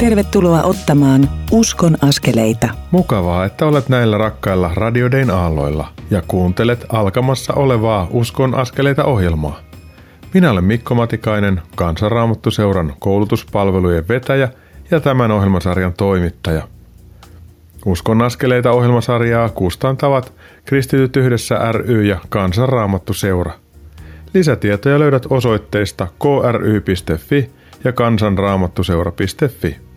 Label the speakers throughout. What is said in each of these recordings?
Speaker 1: Tervetuloa ottamaan Uskon askeleita.
Speaker 2: Mukavaa, että olet näillä rakkailla radiodein aalloilla ja kuuntelet alkamassa olevaa Uskon askeleita ohjelmaa. Minä olen Mikko Matikainen, Kansanraamattuseuran koulutuspalvelujen vetäjä ja tämän ohjelmasarjan toimittaja. Uskon askeleita ohjelmasarjaa kustantavat Kristityt yhdessä ry ja Kansanraamattuseura. Lisätietoja löydät osoitteista kry.fi ja kansanraamattuseura.fi.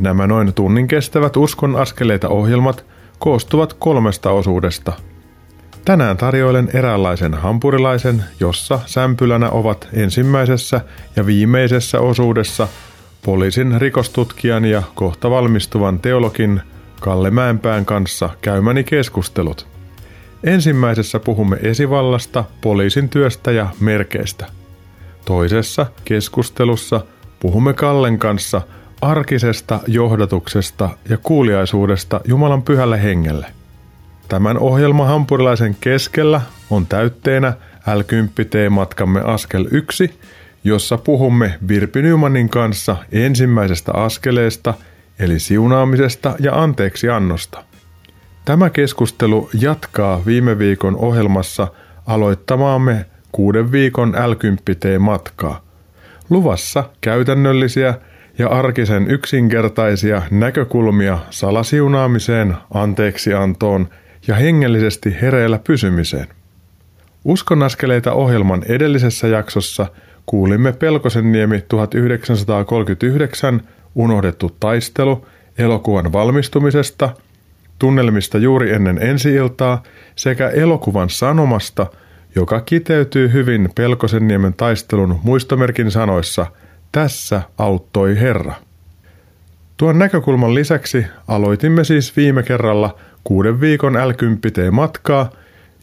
Speaker 2: Nämä noin tunnin kestävät uskon askeleita ohjelmat koostuvat kolmesta osuudesta. Tänään tarjoilen eräänlaisen hampurilaisen, jossa sämpylänä ovat ensimmäisessä ja viimeisessä osuudessa poliisin rikostutkijan ja kohta valmistuvan teologin Kalle Mäenpään kanssa käymäni keskustelut. Ensimmäisessä puhumme esivallasta, poliisin työstä ja merkeistä. Toisessa keskustelussa puhumme Kallen kanssa – arkisesta johdatuksesta ja kuuliaisuudesta Jumalan pyhälle hengelle. Tämän ohjelman hampurilaisen keskellä on täytteenä l matkamme askel 1, jossa puhumme Virpi Nymanin kanssa ensimmäisestä askeleesta, eli siunaamisesta ja anteeksiannosta. Tämä keskustelu jatkaa viime viikon ohjelmassa aloittamaamme kuuden viikon l matkaa. Luvassa käytännöllisiä ja arkisen yksinkertaisia näkökulmia salasiunaamiseen, anteeksiantoon ja hengellisesti hereillä pysymiseen. Uskonaskeleita ohjelman edellisessä jaksossa kuulimme Pelkosenniemi 1939 Unohdettu taistelu elokuvan valmistumisesta, tunnelmista juuri ennen ensi-iltaa sekä elokuvan sanomasta, joka kiteytyy hyvin Pelkosenniemen taistelun muistomerkin sanoissa – tässä auttoi Herra. Tuon näkökulman lisäksi aloitimme siis viime kerralla kuuden viikon l matkaa,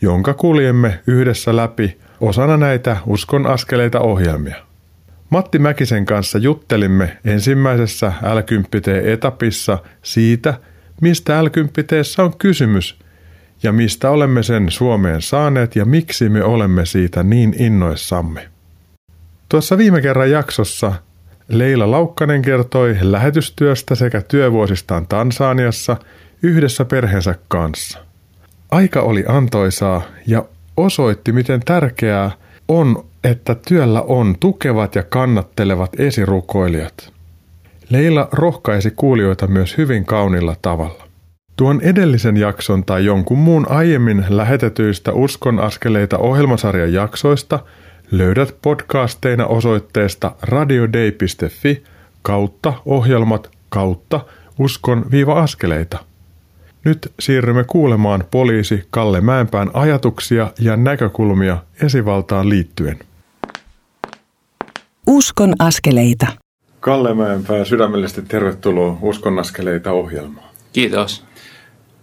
Speaker 2: jonka kuljemme yhdessä läpi osana näitä Uskon askeleita ohjelmia. Matti Mäkisen kanssa juttelimme ensimmäisessä l etapissa siitä, mistä l on kysymys ja mistä olemme sen Suomeen saaneet ja miksi me olemme siitä niin innoissamme. Tuossa viime kerran jaksossa Leila Laukkanen kertoi lähetystyöstä sekä työvuosistaan Tansaniassa yhdessä perheensä kanssa. Aika oli antoisaa ja osoitti, miten tärkeää on, että työllä on tukevat ja kannattelevat esirukoilijat. Leila rohkaisi kuulijoita myös hyvin kaunilla tavalla. Tuon edellisen jakson tai jonkun muun aiemmin lähetetyistä Uskon askeleita ohjelmasarjan jaksoista – löydät podcasteina osoitteesta radiodei.fi kautta ohjelmat kautta uskon-askeleita. Nyt siirrymme kuulemaan poliisi Kalle Mäenpään ajatuksia ja näkökulmia esivaltaan liittyen.
Speaker 1: Uskon askeleita.
Speaker 2: Kalle Mäenpää, sydämellisesti tervetuloa Uskon askeleita ohjelmaan.
Speaker 3: Kiitos.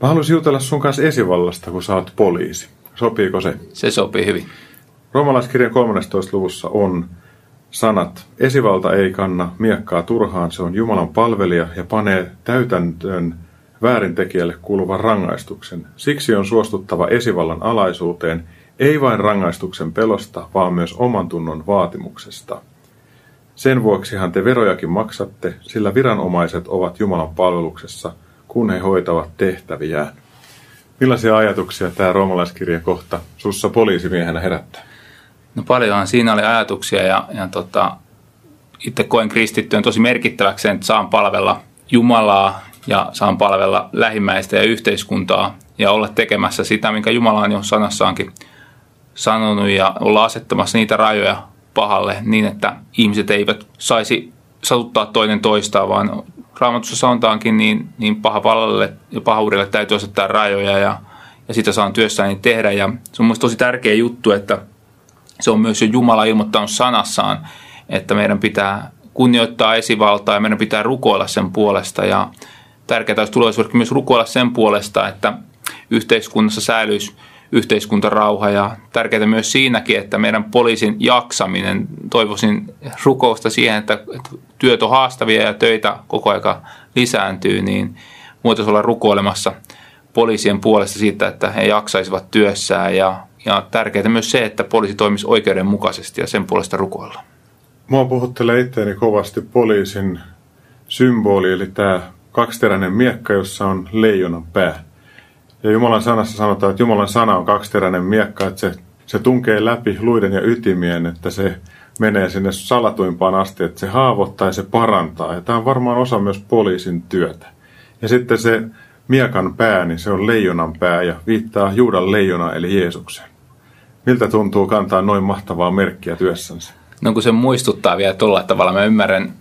Speaker 2: Mä haluaisin jutella sun kanssa esivallasta, kun sä oot poliisi. Sopiiko se?
Speaker 3: Se sopii hyvin.
Speaker 2: Roomalaiskirjan 13. luvussa on sanat, esivalta ei kanna miekkaa turhaan, se on Jumalan palvelija ja panee täytäntöön väärintekijälle kuuluvan rangaistuksen. Siksi on suostuttava esivallan alaisuuteen, ei vain rangaistuksen pelosta, vaan myös oman tunnon vaatimuksesta. Sen vuoksihan te verojakin maksatte, sillä viranomaiset ovat Jumalan palveluksessa, kun he hoitavat tehtäviään. Millaisia ajatuksia tämä roomalaiskirja kohta sussa poliisimiehenä herättää?
Speaker 3: No paljonhan siinä oli ajatuksia ja, ja tota, itse koen kristittyön tosi merkittäväksi, että saan palvella Jumalaa ja saan palvella lähimmäistä ja yhteiskuntaa ja olla tekemässä sitä, minkä Jumala on jo sanassaankin sanonut ja olla asettamassa niitä rajoja pahalle niin, että ihmiset eivät saisi satuttaa toinen toistaan, vaan raamatussa sanotaankin, niin, niin pahavallalle ja pahuudelle täytyy asettaa rajoja ja, ja sitä saan työssäni tehdä. Ja se on mielestäni tosi tärkeä juttu, että se on myös jo Jumala ilmoittanut sanassaan, että meidän pitää kunnioittaa esivaltaa ja meidän pitää rukoilla sen puolesta. Ja tärkeää olisi tulevaisuudessa myös rukoilla sen puolesta, että yhteiskunnassa säilyisi yhteiskuntarauha ja tärkeää myös siinäkin, että meidän poliisin jaksaminen, toivoisin rukousta siihen, että, että työt on haastavia ja töitä koko aika lisääntyy, niin voitaisiin olla rukoilemassa poliisien puolesta siitä, että he jaksaisivat työssään ja ja tärkeää myös se, että poliisi toimisi oikeudenmukaisesti ja sen puolesta rukoilla.
Speaker 2: Mua puhuttelee itseäni kovasti poliisin symboli, eli tämä kaksiteräinen miekka, jossa on leijonan pää. Ja Jumalan sanassa sanotaan, että Jumalan sana on kaksiteräinen miekka, että se, se tunkee läpi luiden ja ytimien, että se menee sinne salatuimpaan asti, että se haavoittaa ja se parantaa. Ja tämä on varmaan osa myös poliisin työtä. Ja sitten se miekan pää, niin se on leijonan pää ja viittaa Juudan leijona eli Jeesukseen. Miltä tuntuu kantaa noin mahtavaa merkkiä työssänsä?
Speaker 3: No kun se muistuttaa vielä tuolla tavalla, mä ymmärrän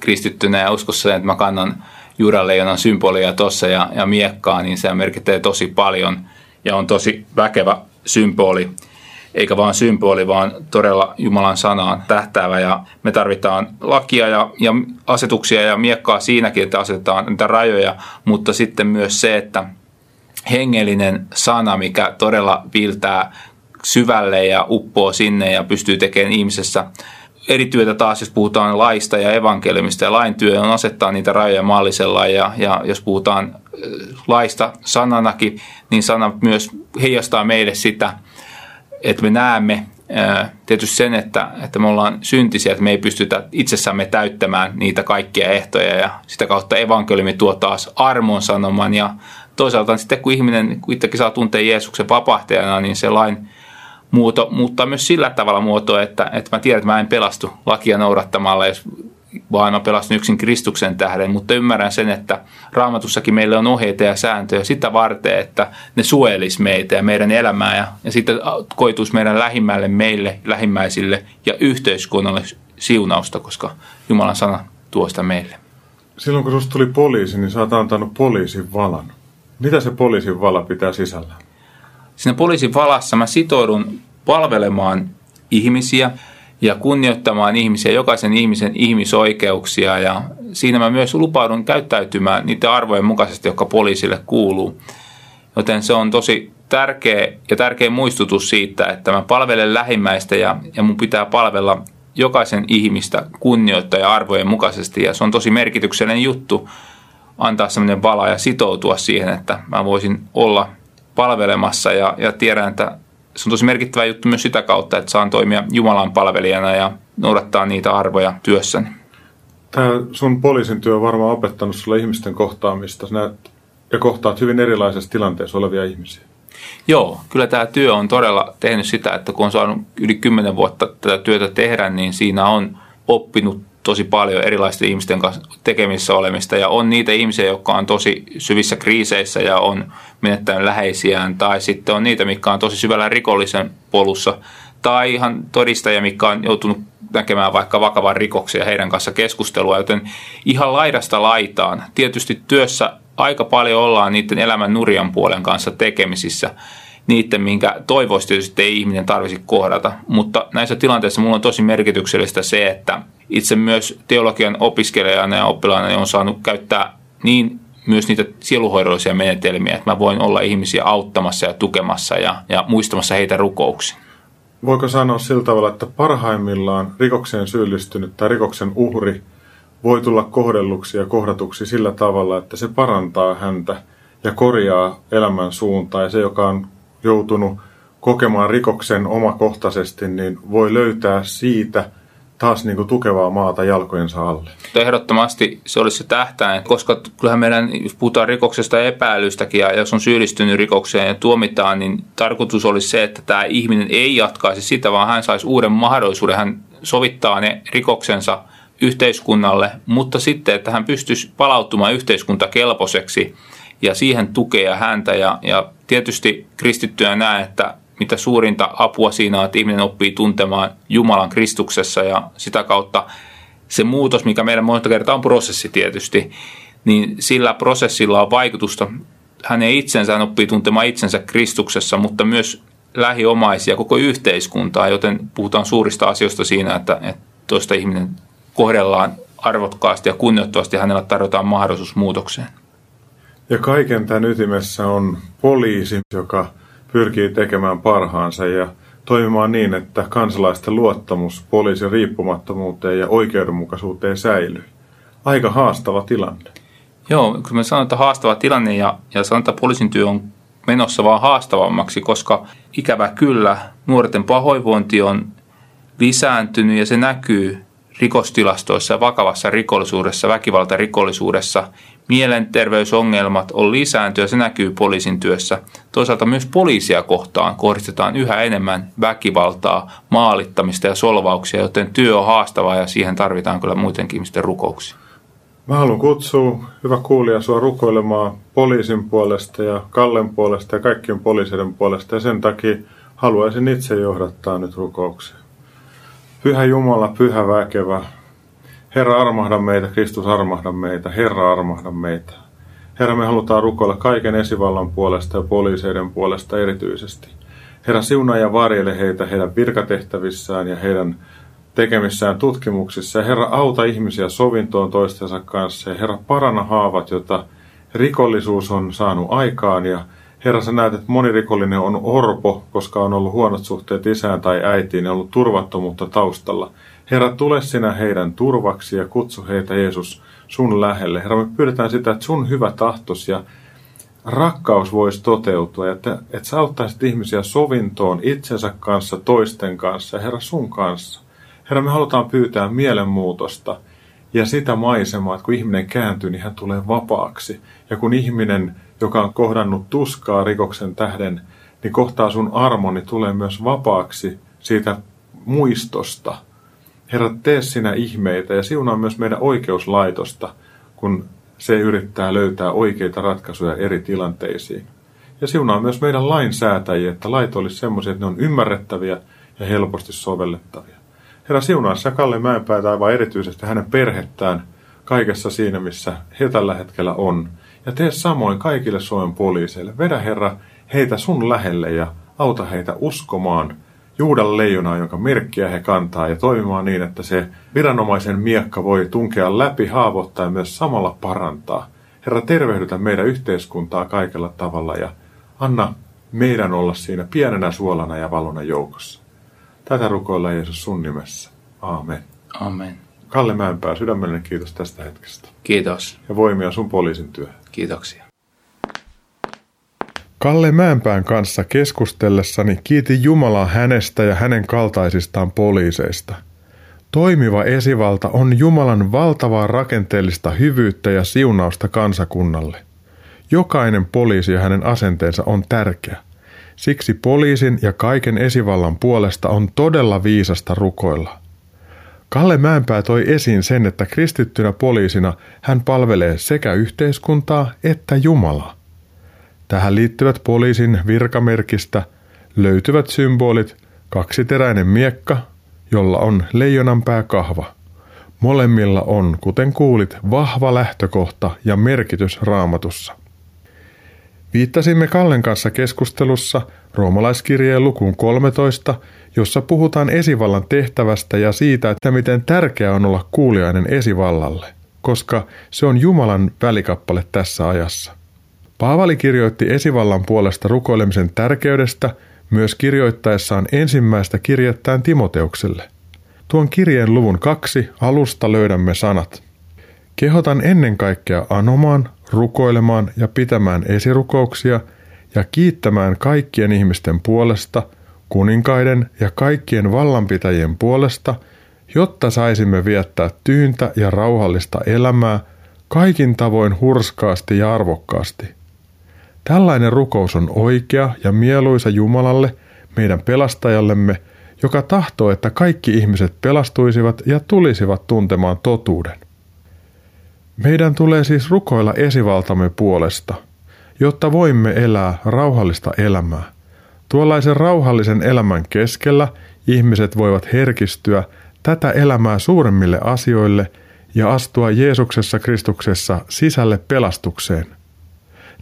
Speaker 3: kristittynä ja uskossa, että mä kannan Juudan leijonan symbolia tuossa ja, ja miekkaa, niin se merkitsee tosi paljon ja on tosi väkevä symboli eikä vaan symboli, vaan todella Jumalan sanaan tähtäävä. Ja me tarvitaan lakia ja, ja asetuksia ja miekkaa siinäkin, että asetetaan niitä rajoja, mutta sitten myös se, että hengellinen sana, mikä todella viiltää syvälle ja uppoo sinne ja pystyy tekemään ihmisessä eri työtä taas, jos puhutaan laista ja evankeliumista ja lain työ on asettaa niitä rajoja maallisella ja, ja jos puhutaan laista sananakin, niin sana myös heijastaa meille sitä, että me näemme tietysti sen, että, että me ollaan syntisiä, että me ei pystytä itsessämme täyttämään niitä kaikkia ehtoja ja sitä kautta evankeliumi tuo taas armon sanoman. Ja toisaalta sitten kun ihminen kuitenkin saa tuntea Jeesuksen vapahtajana, niin se lain muuto muuttaa myös sillä tavalla muotoa, että, että mä tiedän, että mä en pelastu lakia noudattamalla, jos vaan mä pelastan yksin Kristuksen tähden, mutta ymmärrän sen, että raamatussakin meillä on ohjeita ja sääntöjä sitä varten, että ne suojelisi meitä ja meidän elämää ja, ja sitten koituisi meidän lähimmälle meille, lähimmäisille ja yhteiskunnalle siunausta, koska Jumalan sana tuo sitä meille.
Speaker 2: Silloin kun sinusta tuli poliisi, niin sä oot antanut poliisin valan. Mitä se poliisin vala pitää sisällä?
Speaker 3: Siinä poliisin valassa mä sitoudun palvelemaan ihmisiä – ja kunnioittamaan ihmisiä, jokaisen ihmisen ihmisoikeuksia ja siinä mä myös lupaudun käyttäytymään niiden arvojen mukaisesti, jotka poliisille kuuluu. Joten se on tosi tärkeä ja tärkeä muistutus siitä, että mä palvelen lähimmäistä ja, ja mun pitää palvella jokaisen ihmistä kunnioittaa ja arvojen mukaisesti ja se on tosi merkityksellinen juttu antaa semmoinen vala ja sitoutua siihen, että mä voisin olla palvelemassa ja, ja tiedän, että se on tosi merkittävä juttu myös sitä kautta, että saan toimia Jumalan palvelijana ja noudattaa niitä arvoja työssäni.
Speaker 2: Tämä sun poliisin työ on varmaan opettanut sulle ihmisten kohtaamista. Sinä ja kohtaat hyvin erilaisessa tilanteessa olevia ihmisiä.
Speaker 3: Joo, kyllä tämä työ on todella tehnyt sitä, että kun on saanut yli kymmenen vuotta tätä työtä tehdä, niin siinä on oppinut tosi paljon erilaisten ihmisten kanssa tekemissä olemista ja on niitä ihmisiä, jotka on tosi syvissä kriiseissä ja on menettänyt läheisiään tai sitten on niitä, mikä on tosi syvällä rikollisen polussa tai ihan todistajia, mikä on joutunut näkemään vaikka vakavan rikoksia heidän kanssa keskustelua, joten ihan laidasta laitaan. Tietysti työssä aika paljon ollaan niiden elämän nurjan puolen kanssa tekemisissä, niiden, minkä toivoisi tietysti ei ihminen tarvisi kohdata. Mutta näissä tilanteissa mulla on tosi merkityksellistä se, että itse myös teologian opiskelijana ja oppilaana on saanut käyttää niin myös niitä sieluhoidollisia menetelmiä, että mä voin olla ihmisiä auttamassa ja tukemassa ja, ja muistamassa heitä rukouksiin.
Speaker 2: Voiko sanoa sillä tavalla, että parhaimmillaan rikokseen syyllistynyt tai rikoksen uhri voi tulla kohdelluksi ja kohdatuksi sillä tavalla, että se parantaa häntä ja korjaa elämän suuntaa ja se, joka on joutunut kokemaan rikoksen omakohtaisesti, niin voi löytää siitä taas niin kuin tukevaa maata jalkojensa alle.
Speaker 3: Ehdottomasti se olisi se tähtäin, koska kyllähän meidän, jos puhutaan rikoksesta ja epäilystäkin, ja jos on syyllistynyt rikokseen ja tuomitaan, niin tarkoitus olisi se, että tämä ihminen ei jatkaisi sitä, vaan hän saisi uuden mahdollisuuden. Hän sovittaa ne rikoksensa yhteiskunnalle, mutta sitten, että hän pystyisi palautumaan yhteiskuntakelpoiseksi ja siihen tukea häntä. Ja, ja tietysti kristittyä näe, että mitä suurinta apua siinä on, että ihminen oppii tuntemaan Jumalan Kristuksessa ja sitä kautta se muutos, mikä meidän monta kertaa on prosessi tietysti, niin sillä prosessilla on vaikutusta hänen itsensä, oppii tuntemaan itsensä Kristuksessa, mutta myös lähiomaisia, koko yhteiskuntaa, joten puhutaan suurista asioista siinä, että, että toista ihminen kohdellaan arvokkaasti ja kunnioittavasti hänellä tarjotaan mahdollisuus muutokseen.
Speaker 2: Ja kaiken tämän ytimessä on poliisi, joka pyrkii tekemään parhaansa ja toimimaan niin, että kansalaisten luottamus poliisin riippumattomuuteen ja oikeudenmukaisuuteen säilyy. Aika haastava tilanne.
Speaker 3: Joo, kun me sanotaan, että haastava tilanne ja, ja sanotaan, että poliisin työ on menossa vaan haastavammaksi, koska ikävä kyllä nuorten pahoinvointi on lisääntynyt ja se näkyy rikostilastoissa vakavassa rikollisuudessa, väkivaltarikollisuudessa. Mielenterveysongelmat on lisääntyä, se näkyy poliisin työssä. Toisaalta myös poliisia kohtaan kohdistetaan yhä enemmän väkivaltaa, maalittamista ja solvauksia, joten työ on haastavaa ja siihen tarvitaan kyllä muidenkin ihmisten rukouksia.
Speaker 2: Mä haluan kutsua, hyvä kuulija, sua rukoilemaan poliisin puolesta ja Kallen puolesta ja kaikkien poliisien puolesta. Ja sen takia haluaisin itse johdattaa nyt rukouksia. Pyhä Jumala, pyhä väkevä, Herra armahda meitä, Kristus armahda meitä, Herra armahda meitä. Herra, me halutaan rukoilla kaiken esivallan puolesta ja poliiseiden puolesta erityisesti. Herra, siunaa ja varjele heitä heidän virkatehtävissään ja heidän tekemissään tutkimuksissa. Herra, auta ihmisiä sovintoon toistensa kanssa. Ja Herra, parana haavat, jota rikollisuus on saanut aikaan. Ja Herra, sä näet, että moni rikollinen on orpo, koska on ollut huonot suhteet isään tai äitiin ja ollut turvattomuutta taustalla. Herra, tule sinä heidän turvaksi ja kutsu heitä Jeesus sun lähelle. Herra, me pyydetään sitä, että sun hyvä tahtos ja rakkaus voisi toteutua, että, että sä auttaisit ihmisiä sovintoon itsensä kanssa, toisten kanssa ja Herra sun kanssa. Herra, me halutaan pyytää mielenmuutosta ja sitä maisemaa, että kun ihminen kääntyy, niin hän tulee vapaaksi. Ja kun ihminen, joka on kohdannut tuskaa rikoksen tähden, niin kohtaa sun armoni, niin tulee myös vapaaksi siitä muistosta. Herra, tee sinä ihmeitä ja siunaa myös meidän oikeuslaitosta, kun se yrittää löytää oikeita ratkaisuja eri tilanteisiin. Ja siunaa myös meidän lainsäätäjiä, että lait olisi sellaisia, että ne on ymmärrettäviä ja helposti sovellettavia. Herra siunaa sä Kalle Mäenpäätä aivan erityisesti hänen perhettään kaikessa siinä, missä he tällä hetkellä on. Ja tee samoin kaikille Suomen poliiseille. Vedä Herra heitä sun lähelle ja auta heitä uskomaan Juudan leijonaa, jonka merkkiä he kantaa ja toimimaan niin, että se viranomaisen miekka voi tunkea läpi, haavoittaa ja myös samalla parantaa. Herra, tervehdytä meidän yhteiskuntaa kaikella tavalla ja anna meidän olla siinä pienenä suolana ja valona joukossa. Tätä rukoilla Jeesus sun nimessä. Aamen.
Speaker 3: Amen.
Speaker 2: Kalle Mäenpää, sydämellinen kiitos tästä hetkestä.
Speaker 3: Kiitos.
Speaker 2: Ja voimia sun poliisin työhön.
Speaker 3: Kiitoksia.
Speaker 2: Kalle Mäenpään kanssa keskustellessani kiitin Jumalaa hänestä ja hänen kaltaisistaan poliiseista. Toimiva esivalta on Jumalan valtavaa rakenteellista hyvyyttä ja siunausta kansakunnalle. Jokainen poliisi ja hänen asenteensa on tärkeä. Siksi poliisin ja kaiken esivallan puolesta on todella viisasta rukoilla. Kalle Mäenpää toi esiin sen, että kristittynä poliisina hän palvelee sekä yhteiskuntaa että Jumalaa. Tähän liittyvät poliisin virkamerkistä löytyvät symbolit kaksiteräinen miekka, jolla on leijonanpää kahva. Molemmilla on, kuten kuulit, vahva lähtökohta ja merkitys raamatussa. Viittasimme Kallen kanssa keskustelussa roomalaiskirjeen lukuun 13, jossa puhutaan esivallan tehtävästä ja siitä, että miten tärkeää on olla kuuliainen esivallalle, koska se on Jumalan välikappale tässä ajassa. Paavali kirjoitti esivallan puolesta rukoilemisen tärkeydestä myös kirjoittaessaan ensimmäistä kirjettään Timoteukselle. Tuon kirjeen luvun kaksi alusta löydämme sanat. Kehotan ennen kaikkea anomaan, rukoilemaan ja pitämään esirukouksia ja kiittämään kaikkien ihmisten puolesta, kuninkaiden ja kaikkien vallanpitäjien puolesta, jotta saisimme viettää tyyntä ja rauhallista elämää kaikin tavoin hurskaasti ja arvokkaasti – Tällainen rukous on oikea ja mieluisa Jumalalle, meidän pelastajallemme, joka tahtoo, että kaikki ihmiset pelastuisivat ja tulisivat tuntemaan totuuden. Meidän tulee siis rukoilla esivaltamme puolesta, jotta voimme elää rauhallista elämää. Tuollaisen rauhallisen elämän keskellä ihmiset voivat herkistyä tätä elämää suuremmille asioille ja astua Jeesuksessa Kristuksessa sisälle pelastukseen –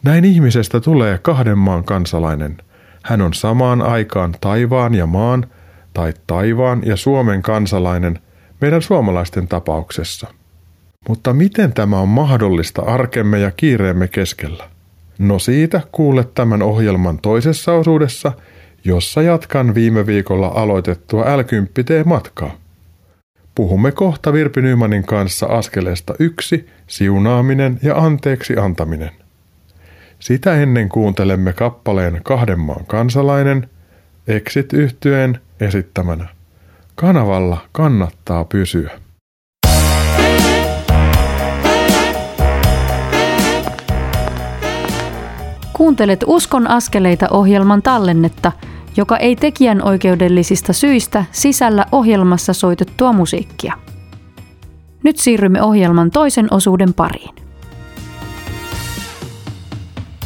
Speaker 2: näin ihmisestä tulee kahden maan kansalainen. Hän on samaan aikaan taivaan ja maan tai taivaan ja Suomen kansalainen meidän suomalaisten tapauksessa. Mutta miten tämä on mahdollista arkemme ja kiireemme keskellä? No siitä kuulet tämän ohjelman toisessa osuudessa, jossa jatkan viime viikolla aloitettua l matkaa. Puhumme kohta Virpi Nymanin kanssa askeleesta yksi, siunaaminen ja anteeksi antaminen. Sitä ennen kuuntelemme kappaleen kahden maan kansalainen exit yhtyeen esittämänä. Kanavalla kannattaa pysyä.
Speaker 4: Kuuntelet Uskon askeleita ohjelman tallennetta, joka ei tekijän oikeudellisista syistä sisällä ohjelmassa soitettua musiikkia. Nyt siirrymme ohjelman toisen osuuden pariin.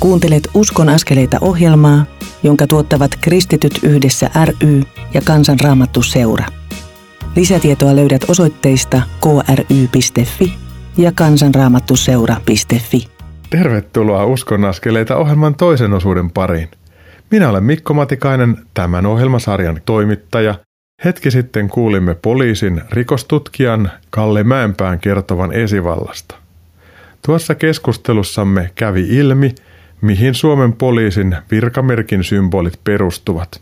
Speaker 1: Kuuntelet Uskon askeleita ohjelmaa, jonka tuottavat Kristityt yhdessä ry ja Kansanraamattu seura. Lisätietoa löydät osoitteista kry.fi ja kansanraamattuseura.fi.
Speaker 2: Tervetuloa Uskon askeleita ohjelman toisen osuuden pariin. Minä olen Mikko Matikainen, tämän ohjelmasarjan toimittaja. Hetki sitten kuulimme poliisin rikostutkijan Kalle Mäenpään kertovan esivallasta. Tuossa keskustelussamme kävi ilmi, mihin Suomen poliisin virkamerkin symbolit perustuvat.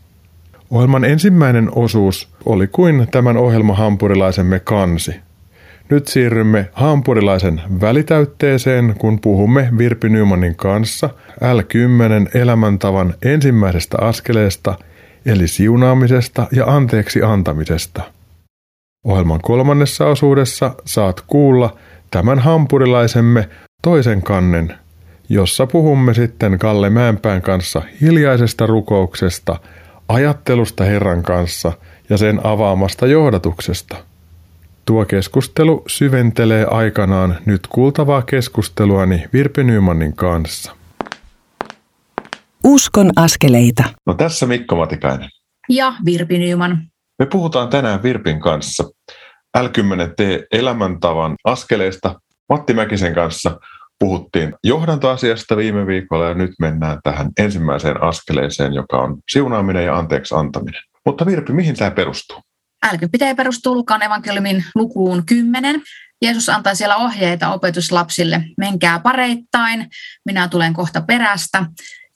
Speaker 2: Ohjelman ensimmäinen osuus oli kuin tämän ohjelmahampurilaisemme kansi. Nyt siirrymme hampurilaisen välitäytteeseen, kun puhumme Virpi Nymanin kanssa L10 elämäntavan ensimmäisestä askeleesta, eli siunaamisesta ja anteeksi antamisesta. Ohjelman kolmannessa osuudessa saat kuulla tämän hampurilaisemme toisen kannen, jossa puhumme sitten Kalle Mäenpään kanssa hiljaisesta rukouksesta, ajattelusta Herran kanssa ja sen avaamasta johdatuksesta – Tuo keskustelu syventelee aikanaan nyt kuultavaa keskusteluani Virpi Nymanin kanssa.
Speaker 1: Uskon askeleita.
Speaker 2: No tässä Mikko Matikainen.
Speaker 5: Ja Virpi Nyman.
Speaker 2: Me puhutaan tänään Virpin kanssa L10T elämäntavan askeleista. Matti Mäkisen kanssa puhuttiin johdantoasiasta viime viikolla ja nyt mennään tähän ensimmäiseen askeleeseen, joka on siunaaminen ja anteeksi antaminen. Mutta Virpi, mihin tämä perustuu?
Speaker 5: Älky pitää perustua Lukaan evankeliumin lukuun 10. Jeesus antaa siellä ohjeita opetuslapsille, menkää pareittain, minä tulen kohta perästä.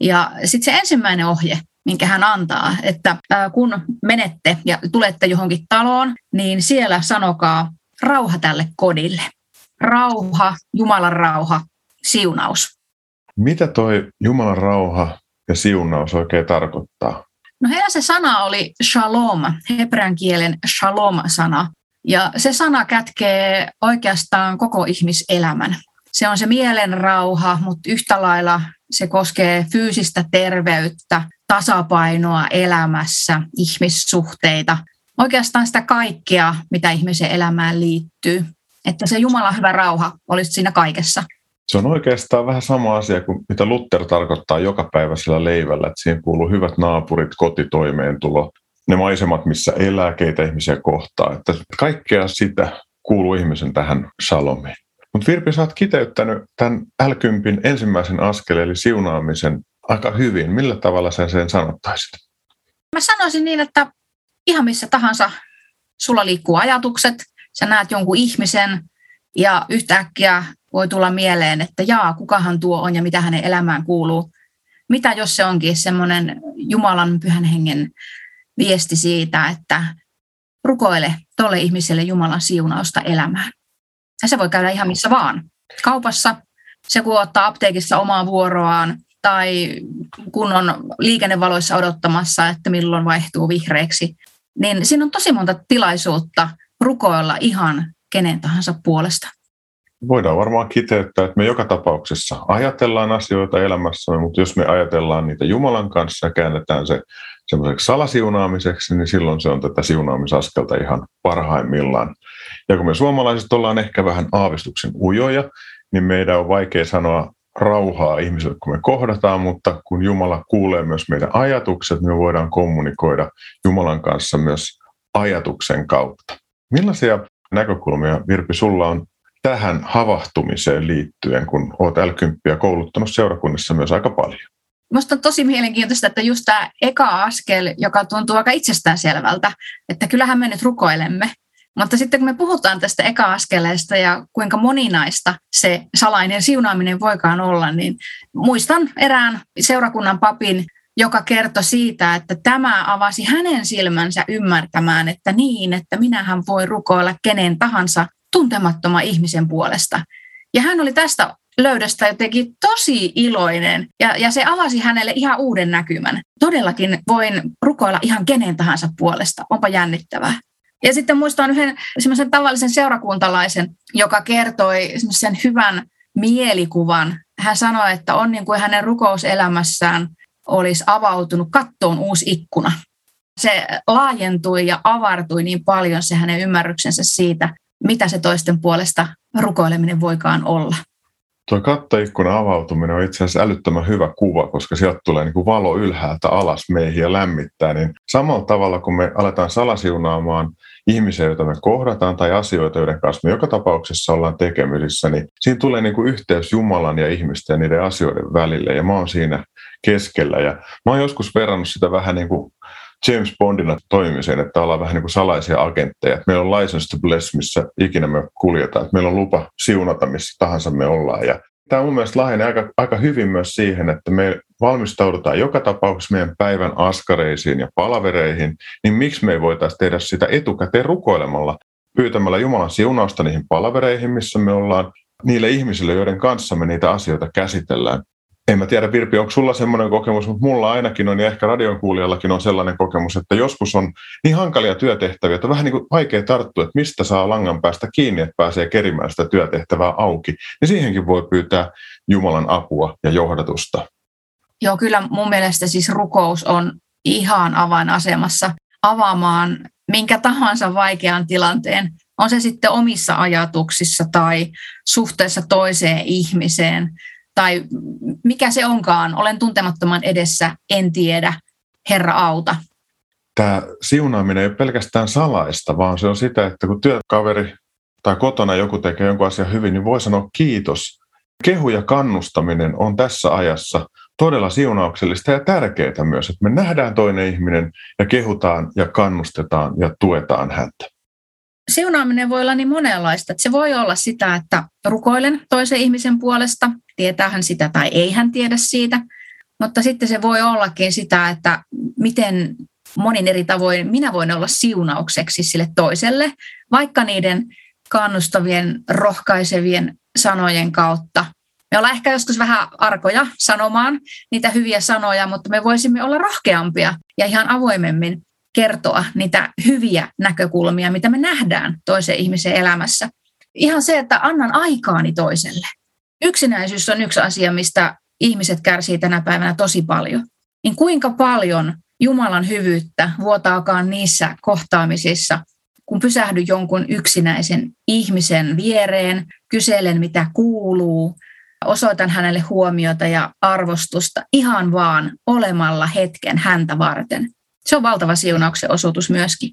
Speaker 5: Ja sitten se ensimmäinen ohje, minkä hän antaa, että kun menette ja tulette johonkin taloon, niin siellä sanokaa rauha tälle kodille. Rauha, Jumalan rauha, siunaus.
Speaker 2: Mitä toi Jumalan rauha ja siunaus oikein tarkoittaa?
Speaker 5: No heillä se sana oli shalom, hebrean kielen shalom-sana. Ja se sana kätkee oikeastaan koko ihmiselämän. Se on se mielen rauha, mutta yhtä lailla se koskee fyysistä terveyttä, tasapainoa elämässä, ihmissuhteita, oikeastaan sitä kaikkea, mitä ihmisen elämään liittyy. Että se Jumalan hyvä rauha olisi siinä kaikessa.
Speaker 2: Se on oikeastaan vähän sama asia kuin mitä Luther tarkoittaa joka päiväisellä leivällä, että siihen kuuluu hyvät naapurit, kotitoimeentulo, ne maisemat, missä elää, keitä ihmisiä kohtaa. Että kaikkea sitä kuuluu ihmisen tähän salomiin. Mutta Virpi, sä oot kiteyttänyt tämän l ensimmäisen askeleen, eli siunaamisen, aika hyvin. Millä tavalla sä sen sanottaisit?
Speaker 5: Mä sanoisin niin, että ihan missä tahansa sulla liikkuu ajatukset, sä näet jonkun ihmisen ja yhtäkkiä voi tulla mieleen, että jaa, kukahan tuo on ja mitä hänen elämään kuuluu. Mitä jos se onkin semmoinen Jumalan pyhän hengen viesti siitä, että rukoile tolle ihmiselle Jumalan siunausta elämään. Ja se voi käydä ihan missä vaan. Kaupassa, se kun ottaa apteekissa omaa vuoroaan, tai kun on liikennevaloissa odottamassa, että milloin vaihtuu vihreäksi, niin siinä on tosi monta tilaisuutta rukoilla ihan kenen tahansa puolesta
Speaker 2: voidaan varmaan kiteyttää, että me joka tapauksessa ajatellaan asioita elämässä, mutta jos me ajatellaan niitä Jumalan kanssa ja käännetään se semmoiseksi salasiunaamiseksi, niin silloin se on tätä siunaamisaskelta ihan parhaimmillaan. Ja kun me suomalaiset ollaan ehkä vähän aavistuksen ujoja, niin meidän on vaikea sanoa rauhaa ihmisille, kun me kohdataan, mutta kun Jumala kuulee myös meidän ajatukset, me voidaan kommunikoida Jumalan kanssa myös ajatuksen kautta. Millaisia näkökulmia, Virpi, sulla on tähän havahtumiseen liittyen, kun olet l kouluttanut seurakunnissa myös aika paljon?
Speaker 5: Minusta on tosi mielenkiintoista, että just tämä eka askel, joka tuntuu aika itsestäänselvältä, että kyllähän me nyt rukoilemme. Mutta sitten kun me puhutaan tästä eka-askeleesta ja kuinka moninaista se salainen siunaaminen voikaan olla, niin muistan erään seurakunnan papin, joka kertoi siitä, että tämä avasi hänen silmänsä ymmärtämään, että niin, että minähän voi rukoilla kenen tahansa tuntemattoman ihmisen puolesta. Ja hän oli tästä löydöstä jotenkin tosi iloinen ja, ja se avasi hänelle ihan uuden näkymän. Todellakin voin rukoilla ihan kenen tahansa puolesta, onpa jännittävää. Ja sitten muistan yhden semmoisen tavallisen seurakuntalaisen, joka kertoi semmoisen hyvän mielikuvan hän sanoi, että on niin kuin hänen rukouselämässään olisi avautunut kattoon uusi ikkuna. Se laajentui ja avartui niin paljon se hänen ymmärryksensä siitä, mitä se toisten puolesta rukoileminen voikaan olla.
Speaker 6: Tuo kattoikkunan avautuminen on itse asiassa älyttömän hyvä kuva, koska sieltä tulee niin kuin valo ylhäältä alas meihin ja lämmittää. Niin samalla tavalla, kun me aletaan salasiunaamaan ihmisiä, joita me kohdataan, tai asioita, joiden kanssa me joka tapauksessa ollaan tekemisissä, niin siinä tulee niin kuin yhteys Jumalan ja ihmisten ja niiden asioiden välille, ja mä oon siinä keskellä. Ja mä oon joskus verrannut sitä vähän niin kuin James Bondina toimimiseen, että ollaan vähän niin kuin salaisia agentteja. Meillä on license to bless, missä ikinä me kuljetaan. Meillä on lupa siunata, missä tahansa me ollaan. Ja tämä mun mielestä lähenee aika, aika hyvin myös siihen, että me valmistaudutaan joka tapauksessa meidän päivän askareisiin ja palavereihin, niin miksi me ei voitaisiin tehdä sitä etukäteen rukoilemalla, pyytämällä Jumalan siunausta niihin palavereihin, missä me ollaan, niille ihmisille, joiden kanssa me niitä asioita käsitellään en mä tiedä Virpi, onko sulla semmoinen kokemus, mutta mulla ainakin on ja ehkä radion kuulijallakin on sellainen kokemus, että joskus on niin hankalia työtehtäviä, että on vähän niin kuin vaikea tarttua, että mistä saa langan päästä kiinni, että pääsee kerimään sitä työtehtävää auki. Niin siihenkin voi pyytää Jumalan apua ja johdatusta.
Speaker 5: Joo, kyllä mun mielestä siis rukous on ihan avainasemassa avaamaan minkä tahansa vaikean tilanteen, on se sitten omissa ajatuksissa tai suhteessa toiseen ihmiseen tai mikä se onkaan, olen tuntemattoman edessä, en tiedä, Herra auta.
Speaker 6: Tämä siunaaminen ei ole pelkästään salaista, vaan se on sitä, että kun työkaveri tai kotona joku tekee jonkun asian hyvin, niin voi sanoa kiitos. Kehu ja kannustaminen on tässä ajassa todella siunauksellista ja tärkeää myös, että me nähdään toinen ihminen ja kehutaan ja kannustetaan ja tuetaan häntä
Speaker 5: siunaaminen voi olla niin monenlaista. Että se voi olla sitä, että rukoilen toisen ihmisen puolesta, tietää hän sitä tai ei hän tiedä siitä. Mutta sitten se voi ollakin sitä, että miten monin eri tavoin minä voin olla siunaukseksi sille toiselle, vaikka niiden kannustavien, rohkaisevien sanojen kautta. Me ollaan ehkä joskus vähän arkoja sanomaan niitä hyviä sanoja, mutta me voisimme olla rohkeampia ja ihan avoimemmin kertoa niitä hyviä näkökulmia, mitä me nähdään toisen ihmisen elämässä. Ihan se, että annan aikaani toiselle. Yksinäisyys on yksi asia, mistä ihmiset kärsii tänä päivänä tosi paljon. Niin kuinka paljon Jumalan hyvyyttä vuotaakaan niissä kohtaamisissa, kun pysähdy jonkun yksinäisen ihmisen viereen, kyselen mitä kuuluu, osoitan hänelle huomiota ja arvostusta ihan vaan olemalla hetken häntä varten se on valtava siunauksen osoitus myöskin.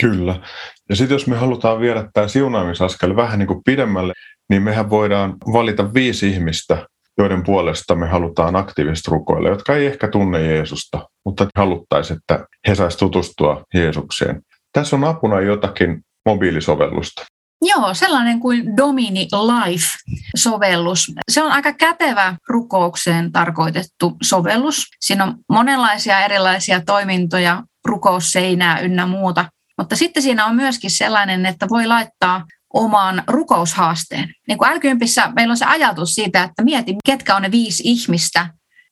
Speaker 6: Kyllä. Ja sitten jos me halutaan viedä tämä siunaamisaskel vähän niin kuin pidemmälle, niin mehän voidaan valita viisi ihmistä, joiden puolesta me halutaan aktiivisesti rukoilla, jotka ei ehkä tunne Jeesusta, mutta haluttaisiin, että he saisivat tutustua Jeesukseen. Tässä on apuna jotakin mobiilisovellusta.
Speaker 5: Joo, sellainen kuin Domini Life-sovellus. Se on aika kätevä rukoukseen tarkoitettu sovellus. Siinä on monenlaisia erilaisia toimintoja, rukousseinää ynnä muuta. Mutta sitten siinä on myöskin sellainen, että voi laittaa oman rukoushaasteen. Niin kuin älkympissä meillä on se ajatus siitä, että mieti, ketkä on ne viisi ihmistä,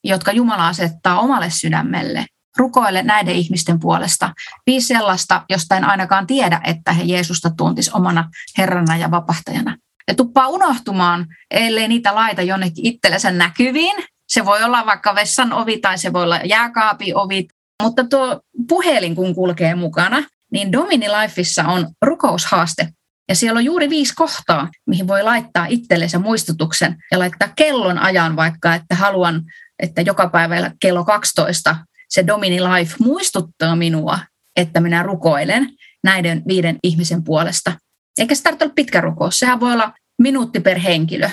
Speaker 5: jotka Jumala asettaa omalle sydämelle rukoile näiden ihmisten puolesta. Viisi sellaista, josta en ainakaan tiedä, että he Jeesusta tuntis omana Herrana ja vapahtajana. Ja tuppaa unohtumaan, ellei niitä laita jonnekin itsellensä näkyviin. Se voi olla vaikka vessan ovi tai se voi olla jääkaapi ovi. Mutta tuo puhelin, kun kulkee mukana, niin Domini Lifeissa on rukoushaaste. Ja siellä on juuri viisi kohtaa, mihin voi laittaa itsellensä muistutuksen ja laittaa kellon ajan vaikka, että haluan, että joka päivä kello 12 se Domini Life muistuttaa minua, että minä rukoilen näiden viiden ihmisen puolesta. Eikä se tarvitse olla pitkä rukous, sehän voi olla minuutti per henkilö.